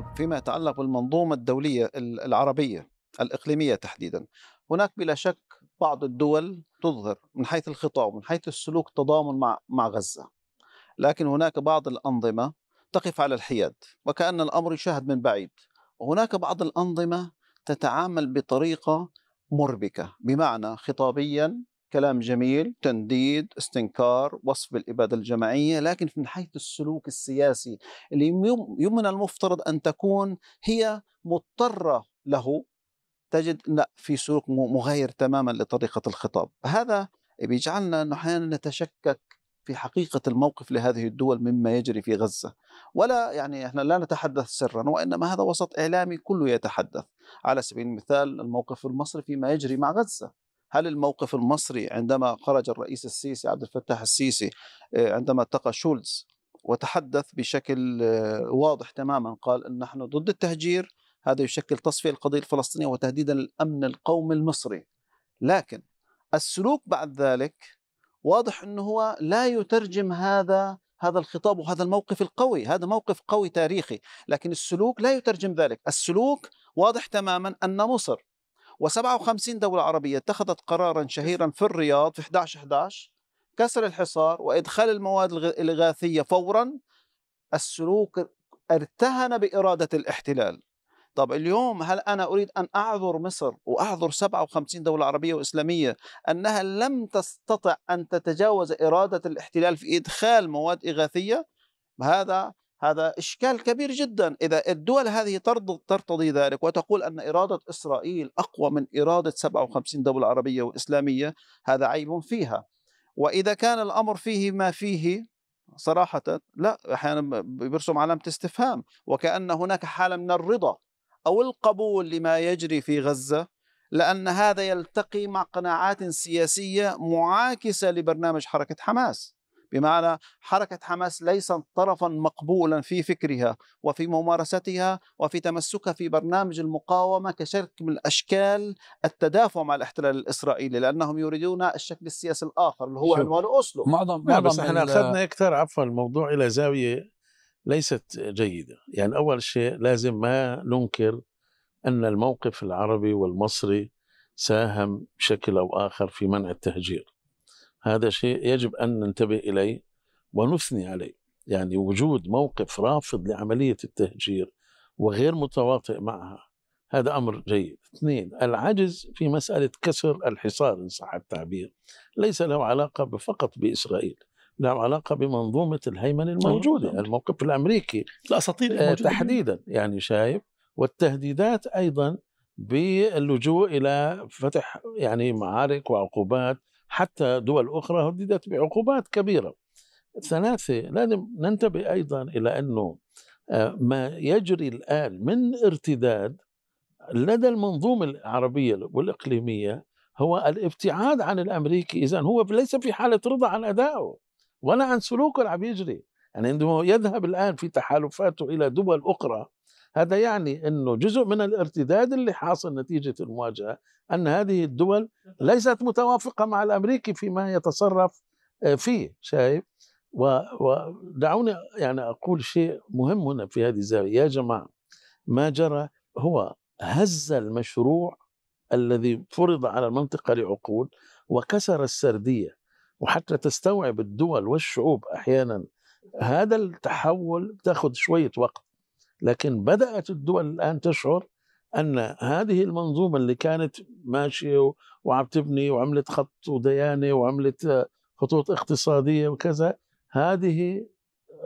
وفيما يتعلق بالمنظومة الدولية العربية الإقليمية تحديدا. هناك بلا شك بعض الدول تظهر من حيث الخطاب ومن حيث السلوك تضامن مع مع غزة. لكن هناك بعض الأنظمة تقف على الحياد وكأن الأمر يشاهد من بعيد. وهناك بعض الأنظمة تتعامل بطريقة مربكة بمعنى خطابيا كلام جميل تنديد استنكار وصف بالإبادة الجماعية لكن من حيث السلوك السياسي اللي من المفترض أن تكون هي مضطرة له تجد لا في سلوك مغاير تماما لطريقة الخطاب. هذا بيجعلنا أنه أحيانا نتشكك في حقيقة الموقف لهذه الدول مما يجري في غزة. ولا يعني إحنا لا نتحدث سرا وإنما هذا وسط إعلامي كله يتحدث. على سبيل المثال الموقف المصري فيما يجري مع غزة. هل الموقف المصري عندما خرج الرئيس السيسي عبد الفتاح السيسي آه، عندما التقى شولز وتحدث بشكل آه، واضح تماما قال إن نحن ضد التهجير هذا يشكل تصفية القضية الفلسطينية وتهديدا للأمن القومي المصري. لكن السلوك بعد ذلك واضح إنه هو لا يترجم هذا هذا الخطاب وهذا الموقف القوي هذا موقف قوي تاريخي. لكن السلوك لا يترجم ذلك. السلوك واضح تماما أن مصر و57 دولة عربية اتخذت قرارا شهيرا في الرياض في 11 11 كسر الحصار وإدخال المواد الإغاثية فورا السلوك ارتهن بإرادة الاحتلال. طب اليوم هل أنا أريد أن أعذر مصر وأعذر 57 دولة عربية وإسلامية أنها لم تستطع أن تتجاوز إرادة الاحتلال في إدخال مواد إغاثية؟ هذا هذا إشكال كبير جدا. إذا الدول هذه ترتضي ذلك وتقول أن إرادة إسرائيل أقوى من إرادة 57 دولة عربية وإسلامية هذا عيب فيها. وإذا كان الأمر فيه ما فيه صراحة لا أحيانا بيرسم علامة استفهام. وكأن هناك حالة من الرضا أو القبول لما يجري في غزة لأن هذا يلتقي مع قناعات سياسية معاكسة لبرنامج حركة حماس. بمعنى حركة حماس ليست طرفا مقبولا في فكرها وفي ممارستها وفي تمسكها في برنامج المقاومة كشكل من أشكال التدافع مع الاحتلال الإسرائيلي لأنهم يريدون الشكل السياسي الآخر اللي هو عنوان أوسلو. معظم معظم بس إحنا أخذنا أكثر عفوا الموضوع إلى زاوية ليست جيدة. يعني أول شيء لازم ما ننكر أن الموقف العربي والمصري ساهم بشكل أو آخر في منع التهجير. هذا شيء يجب أن ننتبه إليه ونثني عليه. يعني وجود موقف رافض لعملية التهجير وغير متواطئ معها هذا أمر جيد. اثنين العجز في مسألة كسر الحصار إن صح التعبير. ليس له علاقة فقط بإسرائيل له علاقة بمنظومة الهيمنة الموجودة الموقف الأمريكي. الأساطير آه تحديدا يعني شايف. والتهديدات أيضا باللجوء إلى فتح يعني معارك وعقوبات حتى دول أخرى هددت بعقوبات كبيرة. ثلاثة لازم ننتبه أيضا إلى أنه آه، ما يجري الآن من ارتداد لدى المنظومة العربية والإقليمية هو الابتعاد عن الأمريكي. إذا هو ليس في حالة رضا عن أدائه ولا عن سلوكه اللي عم يجري. يعني عندما يذهب الآن في تحالفاته إلى دول أخرى هذا يعني أنه جزء من الارتداد اللي حاصل نتيجة المواجهة أن هذه الدول ليست متوافقة مع الأمريكي فيما يتصرف آه، فيه شايف؟ ودعوني يعني أقول شيء مهم هنا في هذه الزاوية. يا جماعة ما جرى هو هز المشروع الذي فرض على المنطقة لعقود وكسر السردية وحتى تستوعب الدول والشعوب أحيانا هذا التحول تأخذ شوية وقت لكن بدأت الدول الآن تشعر أن هذه المنظومة اللي كانت ماشية وعم تبني وعملت خط وديانة وعملت خطوط اقتصادية وكذا هذه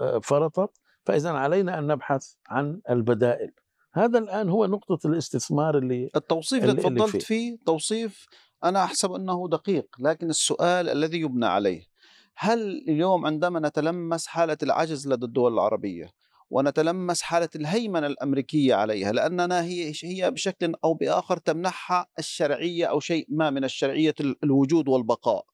آه، فرطت. فإذا علينا أن نبحث عن البدائل. هذا الآن هو نقطة الاستثمار اللي التوصيف اللي, اللي تفضلت فيه توصيف أنا أحسب أنه دقيق لكن السؤال الذي يبنى عليه هل اليوم عندما نتلمس حالة العجز لدى الدول العربية ونتلمس حالة الهيمنة الأمريكية عليها لأننا هي هي بشكل أو بآخر تمنحها الشرعية أو شيء ما من الشرعية الوجود والبقاء.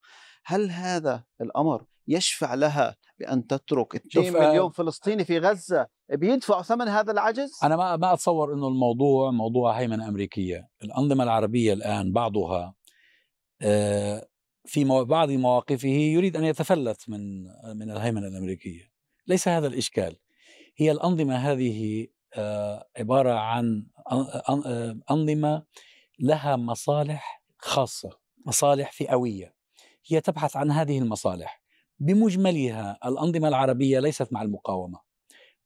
هل هذا الأمر يشفع لها بأن تترك 2 آه، مليون فلسطيني في غزة بيدفعوا ثمن هذا العجز؟ أنا ما ما أتصور أنه الموضوع موضوع هيمنة أمريكية. الأنظمة العربية الآن بعضها آه، في بعض مواقفه يريد أن يتفلت من من الهيمنة الأمريكية. ليس هذا الإشكال. هي الأنظمة هذه آه، عبارة عن أن- أن- أنظمة لها مصالح خاصة مصالح فئوية. هي تبحث عن هذه المصالح. بمجملها الأنظمة العربية ليست مع المقاومة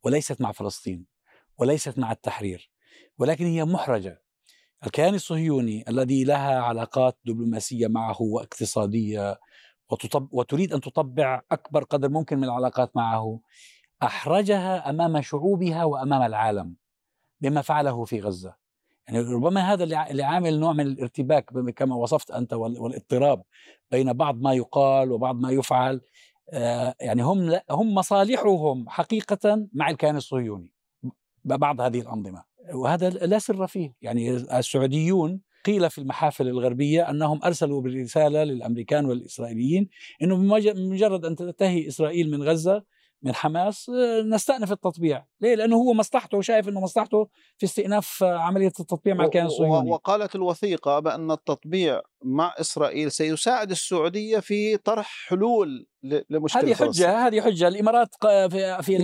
وليست مع فلسطين وليست مع التحرير ولكن هي محرجة. الكيان الصهيوني الذي لها علاقات دبلوماسية معه واقتصادية وتطب وتريد أن تطبع أكبر قدر ممكن من العلاقات معه أحرجها أمام شعوبها وأمام العالم بما فعله في غزة. يعني ربما هذا اللي عامل نوع من الارتباك كما وصفت أنت وال- والاضطراب بين بعض ما يقال وبعض ما يفعل. آه، يعني هم هم مصالحهم حقيقة مع الكيان الصهيوني بعض هذه الأنظمة. وهذا لا سر فيه. يعني السعوديون قيل في المحافل الغربية أنهم أرسلوا برساله للأمريكان والإسرائيليين إنه بمجرد أن تنتهي إسرائيل من غزة من حماس آه، نستأنف التطبيع ليه؟ لأنه هو مصلحته شايف أنه مصلحته في استئناف آه، عملية التطبيع مع الكيان الصهيوني وقالت الوثيقة بأن التطبيع مع إسرائيل سيساعد السعودية في طرح حلول لمشكلة هذه فلسطين. حجة هذه حجة الإمارات في في.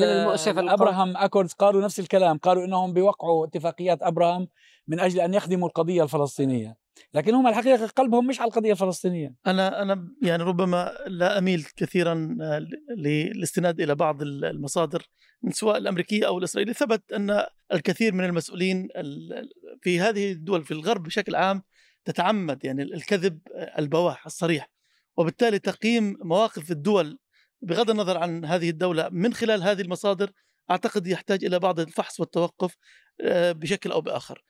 أبراهام أكورد قالوا نفس الكلام قالوا أنهم بيوقعوا اتفاقيات أبراهام من أجل أن يخدموا القضية الفلسطينية لكن هم الحقيقة قلبهم مش على القضية الفلسطينية. أنا أنا يعني ربما لا أميل كثيرا آه، للاستناد إلى بعض ال- المصادر سواء الأمريكية أو الإسرائيلية. ثبت أن الكثير من المسؤولين ال- في هذه الدول في الغرب بشكل عام تتعمد يعني الكذب آه، البواح الصريح. وبالتالي تقييم مواقف الدول بغض النظر عن هذه الدولة من خلال هذه المصادر أعتقد يحتاج إلى بعض الفحص والتوقف آه، بشكل أو بآخر.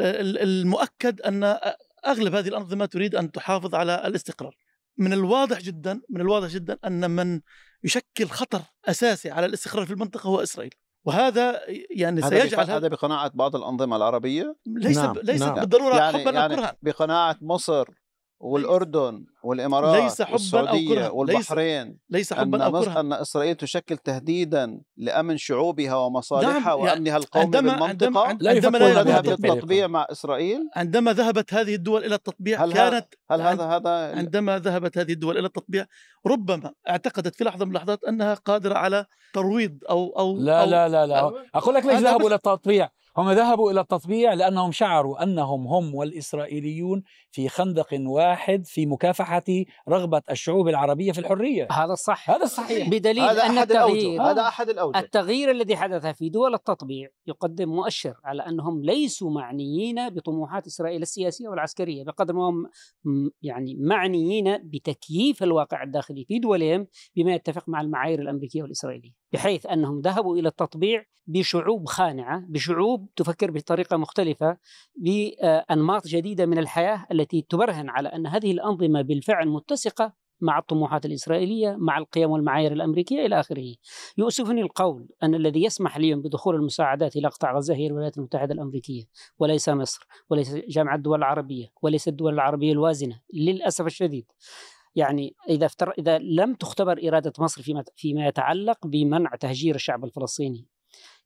المؤكد أن أغلب هذه الأنظمة تريد أن تحافظ على الاستقرار. من الواضح جدا من الواضح جدا أن من يشكل خطر أساسي على الاستقرار في المنطقة هو إسرائيل. وهذا يعني هذا سيجعل هذا بقناعة بعض الأنظمة العربية ليس نعم، ليس نعم. بالضرورة يعني حبا يعني بقناعة مصر والأردن والإمارات ليس حباً أو والسعودية كرها. والبحرين ليس أن, حبا أو مصر كرها أن إسرائيل تشكل تهديدا لأمن شعوبها ومصالحها نعم، يعني وأمنها القومي عندما بالمنطقة عندما لا عندما لا للتطبيع مع إسرائيل. عندما ذهبت هذه الدول إلى التطبيع هل كانت هل هذا هذا عندما ذهبت هذه الدول إلى التطبيع ربما اعتقدت في لحظة من اللحظات أنها قادرة على ترويض أو أو لا أو لا لا لا. أقول لك ليش ذهبوا إلى التطبيع؟ هم ذهبوا إلى التطبيع لأنهم شعروا أنهم هم والإسرائيليون في خندق واحد في مكافحة رغبة الشعوب العربية في الحرية. هذا الصح هذا الصحيح بدليل هذا أن أحد التغيير الأوجه هذا أحد الأوجه. التغيير الذي حدث في دول التطبيع يقدم مؤشر على أنهم ليسوا معنيين بطموحات إسرائيل السياسية والعسكرية بقدر ما هم يعني معنيين بتكييف الواقع الداخلي في دولهم بما يتفق مع المعايير الأمريكية والإسرائيلية، بحيث أنهم ذهبوا إلى التطبيع بشعوب خانعة، بشعوب تفكر بطريقة مختلفة، بأنماط جديدة من الحياة التي تبرهن على أن هذه الأنظمة بالفعل متسقة مع الطموحات الإسرائيلية مع القيم والمعايير الأمريكية إلى آخره. يؤسفني القول أن الذي يسمح اليوم بدخول المساعدات إلى قطاع غزة هي الولايات المتحدة الأمريكية وليس مصر وليس جامعة الدول العربية وليس الدول العربية الوازنة للأسف الشديد. يعني إذا افتر... إذا لم تختبر إرادة مصر فيما فيما يتعلق بمنع تهجير الشعب الفلسطيني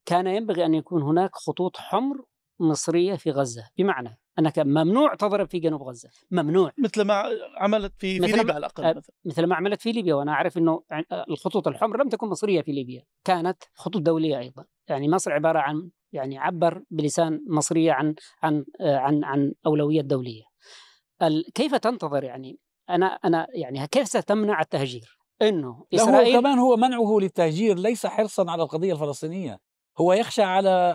كان ينبغي أن يكون هناك خطوط حمر مصرية في غزة. بمعنى أنك ممنوع تضرب في جنوب غزة. ممنوع. مثل ما عملت في في مثل ليبيا على الأقل مثلا. مثل ما عملت في ليبيا وأنا أعرف إنه الخطوط الحمر لم تكن مصرية في ليبيا، كانت خطوط دولية أيضا، يعني مصر عبارة عن يعني عبر بلسان مصرية عن عن آه، عن عن اولويه دولية. كيف تنتظر يعني أنا أنا يعني كيف ستمنع التهجير؟ إنه لا هو إسرائيل كمان هو منعه للتهجير ليس حرصا على القضية الفلسطينية هو يخشى على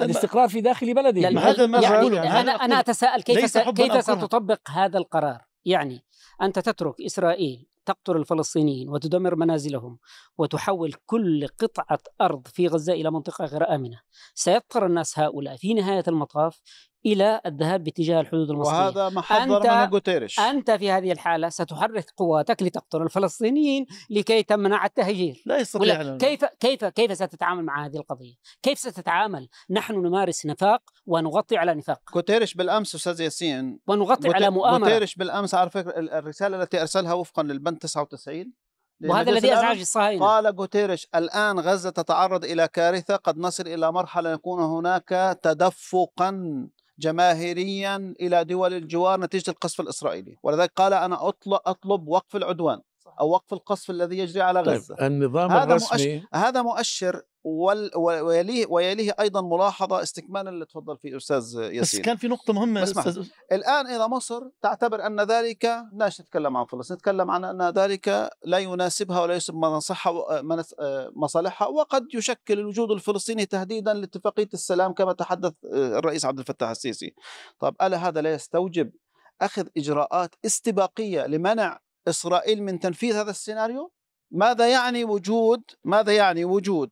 الاستقرار في داخل بلده لا، ما هذا ما يعني يعني أنا أنا أتساءل كيف كيف. ستطبق هذا القرار؟ يعني أنت تترك إسرائيل تقتل الفلسطينيين وتدمر منازلهم وتحول كل قطعة أرض في غزة إلى منطقة غير آمنة، سيضطر الناس هؤلاء في نهاية المطاف إلى الذهاب باتجاه الحدود المصرية. وهذا ما أنت- منه غوتيريش أنت في هذه الحالة ستحرك قواتك لتقتل الفلسطينيين لكي تمنع التهجير. لا يستطيع ولا كيف كيف كيف ستتعامل مع هذه القضية؟ كيف ستتعامل؟ نحن نمارس نفاق ونغطي على نفاق غوتيريش بالأمس أستاذ ياسين ونغطي على مؤامرة غوتيريش بالأمس على فكرة ال- الرسالة التي أرسلها وفقا للبند 99 وهذا الذي أزعج الصهاينة قال غوتيريش الآن غزة تتعرض إلى كارثة قد نصل إلى مرحلة يكون هناك تدفقا جماهيريا إلى دول الجوار نتيجة القصف الإسرائيلي. ولذلك قال أنا أطلب, وقف العدوان. أو وقف القصف الذي يجري على طيب غزة النظام هذا الرسمي هذا مؤشر ويليه ويليه أيضا ملاحظة استكمالا اللي تفضل فيه أستاذ بس ياسين كان في نقطة مهمة. أستاذ الآن إذا مصر تعتبر أن ذلك لاش نتكلم عن فلسطين نتكلم عن أن ذلك لا يناسبها ولا يناسب مصالحها منس- آه، مصالحها وقد يشكل الوجود الفلسطيني تهديدا لاتفاقية السلام كما تحدث آه، الرئيس عبد الفتاح السيسي طب ألا هذا لا يستوجب أخذ إجراءات استباقية لمنع إسرائيل من تنفيذ هذا السيناريو ماذا يعني وجود ماذا يعني وجود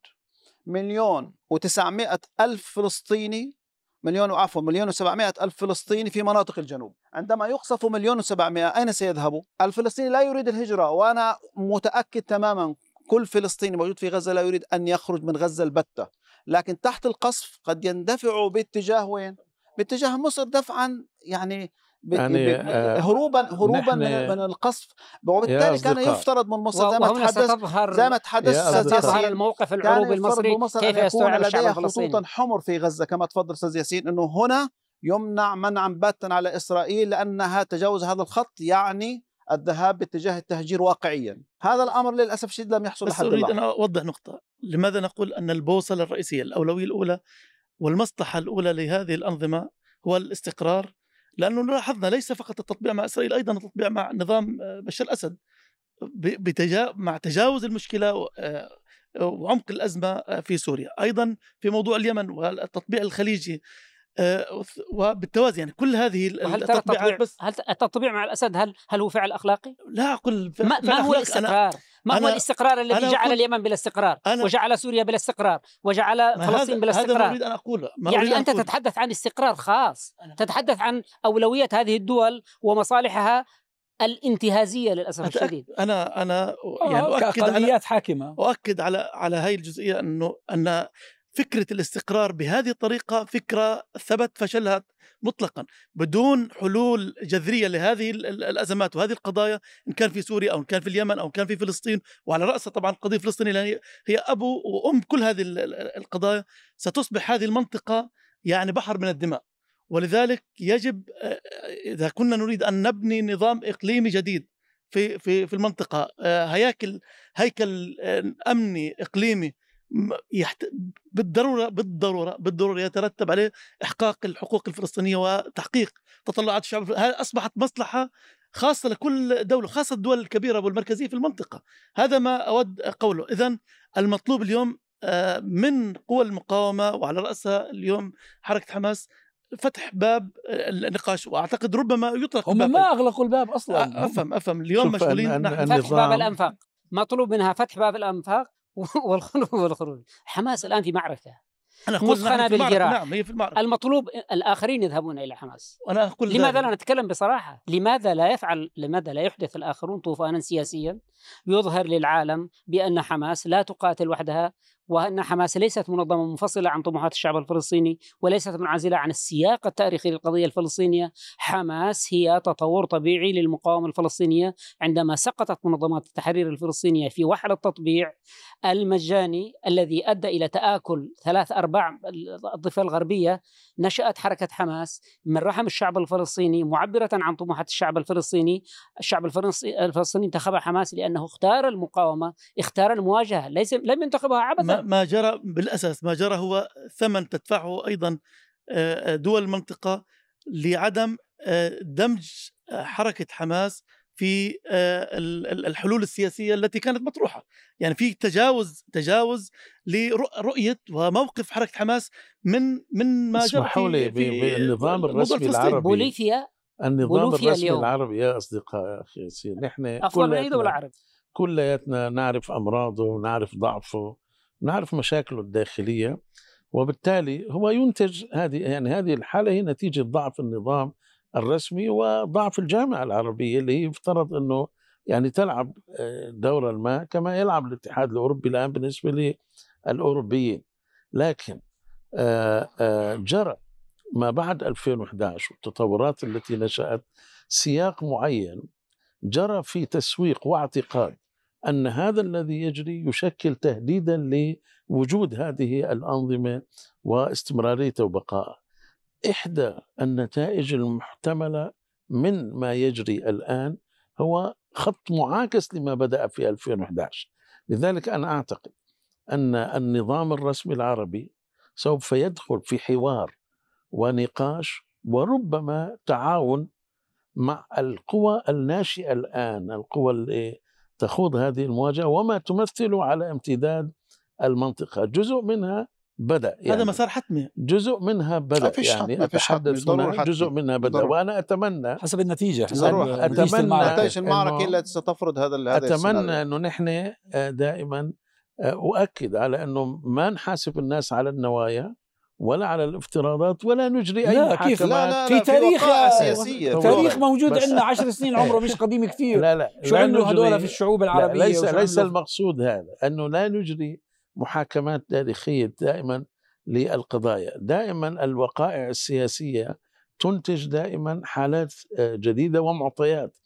مليون وتسعمائة ألف فلسطيني مليون عفوا مليون وسبعمائة ألف فلسطيني في مناطق الجنوب عندما يقصف مليون وسبعمائة أين سيذهبوا؟ الفلسطيني لا يريد الهجرة وأنا متأكد تماما كل فلسطيني موجود في غزة لا يريد أن يخرج من غزة البتة لكن تحت القصف قد يندفعوا باتجاه وين؟ باتجاه مصر دفعا يعني. يعني، ب... آه، هروبا هروبا نحن- من, من القصف. وبالتالي كان. يفترض من مصر زي ما تحدث ستظهر زي ما تحدث. ستظهر الموقف العروبي يفترض المصري كيف يستوعب الشعب لديها الفلسطيني. خطوطا حمر في غزة. كما تفضل أستاذ ياسين أنه هنا يمنع منعا باتا على إسرائيل لأنها تجاوز هذا الخط يعني الذهاب باتجاه التهجير واقعيا. هذا الأمر للأسف الشديد لم يحصل بس لحد أريد أن أوضح نقطة. لماذا نقول أن البوصلة الرئيسية الأولوية الأولى والمصلحة الأولى لهذه الأنظمة هو الاستقرار لأنه لاحظنا ليس فقط التطبيع مع إسرائيل أيضا التطبيع مع نظام آه، بشار الأسد بتجا... مع تجاوز المشكلة و- آه، وعمق الأزمة آه، في سوريا أيضا في موضوع اليمن والتطبيع الخليجي وبالتوازي يعني كل هذه التطبيعات بس هل التطبيع مع الأسد هل هل هو فعل أخلاقي؟ لا أقول ما, ما هو الاستقرار؟ ما هو الاستقرار الذي جعل أقول- اليمن بلا استقرار أنا- وجعل سوريا بلا استقرار وجعل فلسطين بلا هذا هذا ما استقرار. أريد أن اقوله ما أريد يعني أن أنت أقول. تتحدث عن استقرار خاص أنا- تتحدث عن أولوية هذه الدول ومصالحها الانتهازية للأسف أتأكد الشديد. أنا أنا يعني يعني أؤكد على حاكمة. أؤكد على على هاي الجزئية انه أن فكرة الاستقرار بهذه الطريقة فكرة ثبت فشلها مطلقا بدون حلول جذرية لهذه ال- ال- الأزمات وهذه القضايا إن كان في سوريا أو إن كان في اليمن أو إن كان في فلسطين وعلى راسها طبعا القضية الفلسطينيه لأن هي- أبو وأم كل هذه ال- ال- القضايا ستصبح هذه المنطقة يعني بحر من الدماء. ولذلك يجب إذا كنا نريد أن نبني نظام إقليمي جديد في في في المنطقة آه، هياكل هيكل أمني إقليمي م- يحت... بالضروره بالضروره بالضرورة يترتب عليه إحقاق الحقوق الفلسطينية وتحقيق تطلعات الشعب هذه أصبحت مصلحة خاصة لكل دولة خاصة الدول الكبيرة والمركزيه في المنطقة؟ هذا ما أود قوله. اذا المطلوب اليوم آه، من قوى المقاومة وعلى رأسها اليوم حركة حماس فتح باب النقاش. وأعتقد ربما يطرق هم باب ما أغلقوا الباب أصلا. أ- أفهم أفهم. اليوم مشغولين نحن. فتح باب الأنفاق. مطلوب منها فتح باب الأنفاق. والخروج والخروج حماس الآن في معركة في المعركة. بالجراح. نعم هي في المعركة المطلوب الآخرين يذهبون إلى حماس وأنا أقول لماذا. لا نتكلم بصراحة؟ لماذا لا يفعل لماذا لا يحدث الآخرون طوفانا سياسيا يظهر للعالم بأن حماس لا تقاتل وحدها وأن حماس ليست منظمة منفصلة عن طموحات الشعب الفلسطيني وليست منعزلة عن السياق التاريخي للقضية الفلسطينية. حماس هي تطور طبيعي للمقاومة الفلسطينية عندما سقطت منظمات التحرير الفلسطينية في وحل التطبيع المجاني الذي أدى إلى تآكل ثلاث أرباع الضفة الغربية. نشأت حركة حماس من رحم الشعب الفلسطيني معبرة عن طموحات الشعب الفلسطيني. الشعب الفلسطيني انتخب حماس لأنه اختار المقاومة اختار المواجهة ليس لم ينتخبها عبثا. ما جرى بالأساس ما جرى هو ثمن تدفعه أيضا دول المنطقة لعدم دمج حركة حماس في ال- ال- الحلول السياسية التي كانت مطروحة، يعني في تجاوز تجاوز لرؤيه وموقف حركة حماس من من ما جرى اسمحوا لي في, ب- في بالنظام الرسمي. العربي. بوليفيا النظام الرسمي اليوم. العربي يا أصدقاء يا أخي ياسين نحن كلياتنا- دولة عربية كلياتنا نعرف أمراضه ونعرف ضعفه ونعرف مشاكله الداخلية وبالتالي هو ينتج هذه يعني هذه الحالة هي نتيجة ضعف النظام الرسمي وضعف الجامعة العربية اللي يفترض إنه يعني تلعب آه، دورا ما كما يلعب الاتحاد الأوروبي الآن بالنسبة للأوروبيين. لكن آه، آه، جرى ما بعد 2011 والتطورات التي نشأت سياق معين جرى في تسويق واعتقاد أن هذا الذي يجري يشكل تهديدا لوجود هذه الأنظمة واستمراريتها وبقائها. إحدى النتائج المحتملة من ما يجري الآن هو خط معاكس لما بدأ في 2011 لذلك أنا أعتقد أن النظام الرسمي العربي سوف يدخل في حوار ونقاش وربما تعاون مع القوى الناشئة الآن القوى تخوض هذه المواجهة وما تمثل على امتداد المنطقة جزء منها بدأ يعني هذا مسار حتمي جزء منها بدأ فيش يعني حتمي، فيش أتحدث حتمي. جزء منها بدأ ضروري. وأنا أتمنى حسب النتيجة حسب ضروري. نتيجة أتمنى- المعركة. نتائج المعركة التي ستفرض هذا ال- هذا. أتمنى أنه نحن آه، دائما آه، أؤكد على أنه ما نحاسب الناس على النوايا ولا على الافتراضات ولا نجري أي لا، كيف؟ لا لا في تاريخ. تاريخ موجود عندنا عشر سنين عمره مش قديم كثير. لا لا شو عملوا هذول في الشعوب لا العربية ليس ليس المقصود هذا أنه لا نجري محاكمات تاريخية دائما للقضايا، دائما الوقائع السياسية تنتج دائما حالات آه، جديدة ومعطيات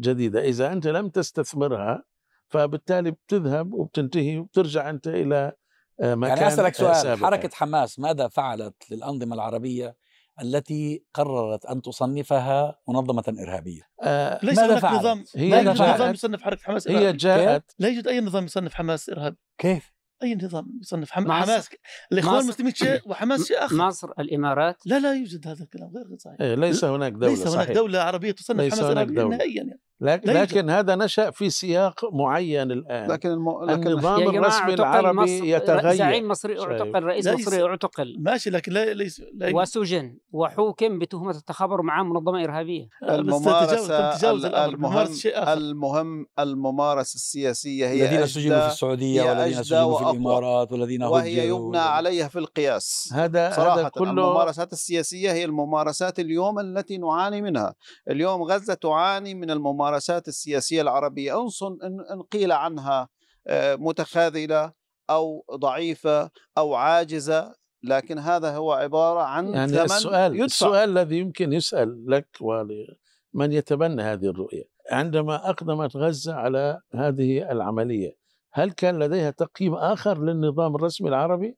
جديدة، إذا أنت لم تستثمرها فبالتالي بتذهب وبتنتهي وبترجع أنت إلى آه، مكان يعني أسألك آه، سؤال سابق. حركة حماس ماذا فعلت للأنظمة العربية التي قررت أن تصنفها منظمة إرهابية آه، ليس ماذا هناك فعلت؟ نظام هي لا يوجد؟ نظام يصنف حركة حماس هي إرهابي. جاءت لا يوجد أي نظام يصنف حماس إرهابي كيف أي نظام يصنف حم... مصر- حماس الإخوان المسلمين شيء وحماس شيء آخر مصر الإمارات لا لا يوجد هذا الكلام غير صحيح إيه، ليس هناك دولة ليس هناك صحيح. دولة عربية تصنف ليس حماس دولة. نهائيا يعني. لكن. لكن هذا نشأ في سياق معين الآن. لكن الم... لكن النظام الرسمي العربي مصر يتغير. زعيم مصري. اعتقل رئيس ليس- مصري اعتقل. ماشي لكن لا ليس لا وسجن وحوكم بتهمة التخابر مع منظمة إرهابية. بس تتجاوز- الممارسة تتجاوز ال- الأمر. المهم المهم الممارسة السياسية هي الذين سجنوا في السعودية والذين سجنوا في. الإمارات والذين وهي يبنى عليها في القياس. هذا هذا صراحة كله الممارسات السياسية هي الممارسات اليوم التي نعاني منها. اليوم غزة تعاني من الممارسات السياسية العربية. أنصن إن إن قيل عنها آه، متخاذلة أو ضعيفة أو عاجزة لكن هذا هو عبارة عن يعني ثمن السؤال يدفع. السؤال الذي يمكن يسأل لك ولمن يتبنى هذه الرؤية. عندما أقدمت غزة على هذه العملية هل كان لديها تقييم آخر للنظام الرسمي العربي؟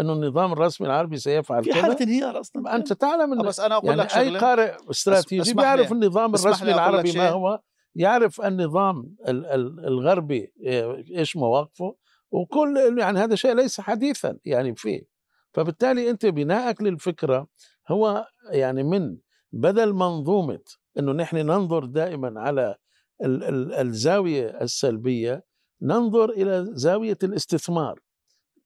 إنه النظام الرسمي العربي سيفعل في كذا؟ حالة انهيار أصلا. أنت تعلم إن بس أنا أقول يعني لك أي قارئ استراتيجي بيعرف النظام الرسمي العربي ما. هو. يعرف النظام ال- ال- الغربي إيه- إيش مواقفه وكل يعني هذا شيء ليس حديثا يعني فيه فبالتالي أنت بناءك للفكرة هو يعني من بدل منظومة إنه نحن ننظر دائما على ال- ال- الزاوية السلبية ننظر إلى زاوية الاستثمار.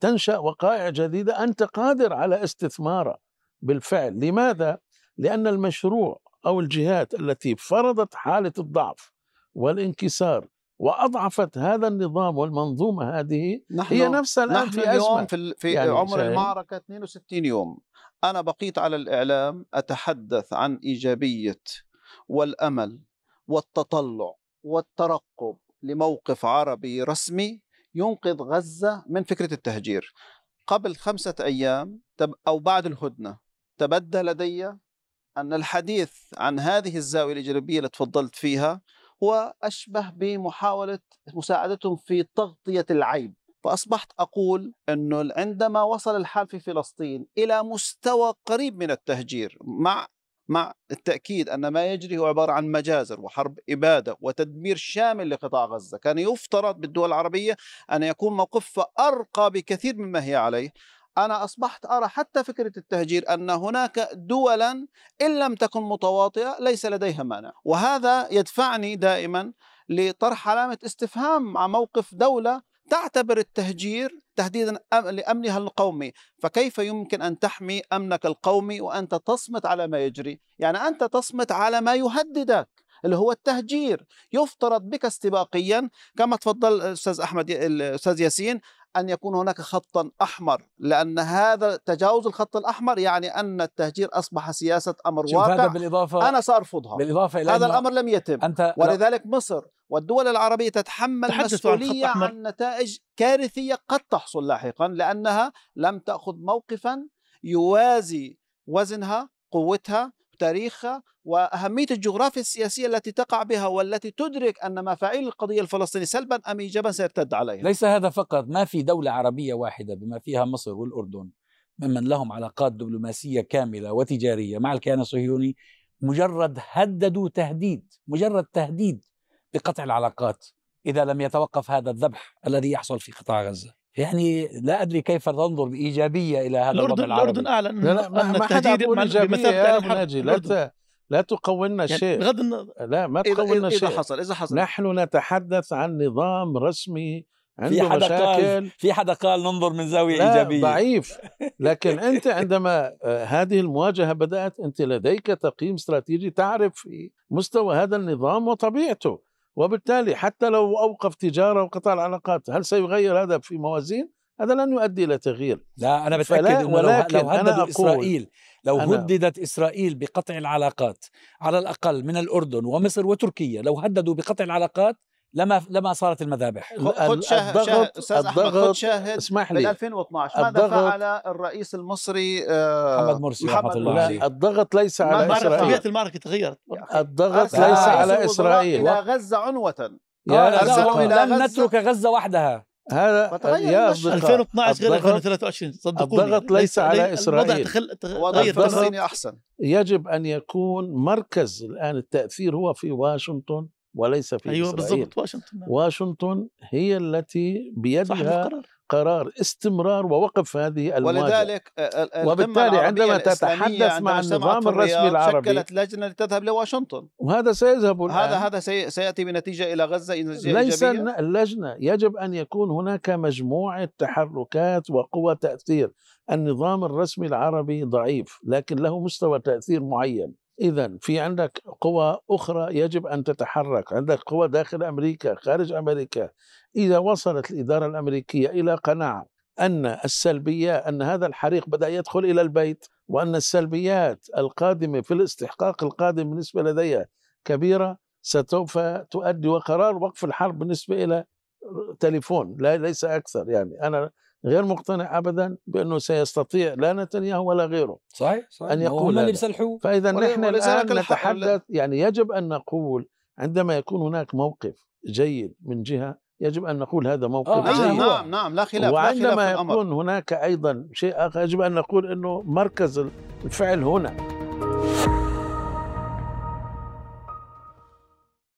تنشأ وقائع جديدة أنت قادر على استثمارها بالفعل. لماذا؟ لأن المشروع أو الجهات التي فرضت حالة الضعف والانكسار وأضعفت هذا النظام والمنظومة هذه نحن هي نفسها الآن نحن في اليوم ازمه في, ال- في يعني عمر شايف؟ المعركة 62 يوم أنا بقيت على الإعلام أتحدث عن إيجابية والأمل والتطلع والترقب لموقف عربي رسمي ينقذ غزة من فكرة التهجير قبل خمسة أيام تب- أو بعد الهدنة تبدى لدي أن الحديث عن هذه الزاوية الإيجابية اللي تفضلت فيها هو أشبه بمحاولة مساعدتهم في تغطية العيب. فأصبحت أقول أنه عندما وصل الحال في فلسطين إلى مستوى قريب من التهجير مع مع التأكيد أن ما يجري هو عبارة عن مجازر وحرب إبادة وتدمير شامل لقطاع غزة. كان يفترض بالدول العربية أن يكون موقفها أرقى بكثير مما هي عليه. أنا أصبحت أرى حتى فكرة التهجير أن هناك دولا إن لم تكن متواطئة ليس لديها مانع. وهذا يدفعني دائما لطرح علامة استفهام مع موقف دولة تعتبر التهجير تهديدا لأمنها القومي. فكيف يمكن أن تحمي أمنك القومي وأنت تصمت على ما يجري؟ يعني أنت تصمت على ما يهددك اللي هو التهجير. يفترض بك استباقيا كما تفضل الأستاذ أحمد الأستاذ ياسين أن يكون هناك خطا أحمر لأن هذا تجاوز الخط الأحمر يعني أن التهجير أصبح سياسة أمر شوف هذا واقع بالإضافة أنا سأرفضها بالإضافة إلى هذا الأمر لم يتم أنت ولذلك مصر والدول العربية تتحمل عن مسؤولية أحمر. عن نتائج كارثية قد تحصل لاحقا لأنها لم تأخذ موقفا يوازي وزنها قوتها تاريخها وأهمية الجغرافيا السياسية التي تقع بها والتي تدرك أن مفاعيل القضية الفلسطينية سلبا أم إيجابا سيرتد عليها. ليس هذا فقط ما في دولة عربية واحدة بما فيها مصر والأردن ممن لهم علاقات دبلوماسية كاملة وتجارية مع الكيان الصهيوني مجرد هددوا تهديد مجرد تهديد بقطع العلاقات. إذا لم يتوقف هذا الذبح الذي يحصل في قطاع غزة. يعني لا أدري كيف تنظر بايجابيه إلى هذا الوضع الاردن العربي. الاردن أعلن لا لا ما, ما حدا مع- إيجابية يا ابو ناجي لا لا تقولنا يعني شيء. بغض النظر لا ما تقولنا إذا شيء. حصل إذا حصل. نحن نتحدث عن نظام رسمي في عنده حدا قال مشاكل. في حدا قال ننظر من زاوية لا إيجابية. ضعيف. لكن أنت عندما آه، هذه المواجهة بدأت أنت لديك تقييم استراتيجي تعرف في مستوى هذا النظام وطبيعته. وبالتالي حتى لو أوقف تجارة وقطع العلاقات هل سيغير هذا في موازين؟ هذا لن يؤدي إلى تغيير لا أنا فلا- بتأكد إنه لو, ولكن لو أنا هددوا إسرائيل لو أنا- هددت إسرائيل بقطع العلاقات على الأقل من الأردن ومصر وتركيا لو هددوا بقطع العلاقات لما لما صارت المذابح. خذ شاهد الضغط شاهد أستاذ أحمد خذ الضغط شاهد اسمح لي. 2012 ماذا الضغط- فعل الرئيس المصري آه، محمد مرسي محمد الله مرسي؟ عليه. الضغط ليس على إسرائيل. طبيعة المعركه تغيرت. الضغط ليس على إسرائيل. إلى غزة عنوة. يا لن غزة. نترك غزة وحدها. هذا يا. أصدقاء 2012 غير الضغط 2023 صدقوني. الضغط ليس على الوضع إسرائيل. تخل... تغ- وضع تغير الفلسطيني أحسن. يجب أن يكون مركز. الآن التأثير هو في واشنطن. وليس في أيوه إسرائيل. بالضبط واشنطن نعم. واشنطن هي التي صاحب بيدها القرار. قرار استمرار ووقف هذه المواجهة. ولذلك ال- القمة وبالتالي عندما تتحدث عندما مع النظام الرسمي العربي. شكلت لجنة لتذهب لواشنطن. وهذا سيذهب الآن. هذا هذا سي- سيأتي بنتيجة إلى غزة نتيجة ليس اللجنة. يجب أن يكون هناك مجموعة تحركات وقوى تأثير. النظام الرسمي العربي ضعيف لكن له مستوى تأثير معين. إذا في عندك قوى أخرى يجب أن تتحرك. عندك قوى داخل أمريكا خارج أمريكا. إذا وصلت الإدارة الأمريكية إلى قناعة أن السلبية أن هذا الحريق بدأ يدخل إلى البيت وأن السلبيات القادمة في الاستحقاق القادم بالنسبة لديها كبيرة سوف تؤدي وقرار وقف الحرب بالنسبة إلى تليفون لا ليس أكثر. يعني أنا غير مقتنع أبدا بأنه سيستطيع لا نتنياهو ولا غيره صحيح صحيح هو يقول هم اللي. بيسلحوه ول- نحن الحق- نتحدث يعني يجب أن نقول عندما يكون هناك موقف جيد من جهة يجب أن نقول هذا موقف آه، جيد. نعم نعم لا خلاف لا خلاف وعندما يكون هناك أيضا شيء آخر يجب أن نقول أنه مركز الفعل هنا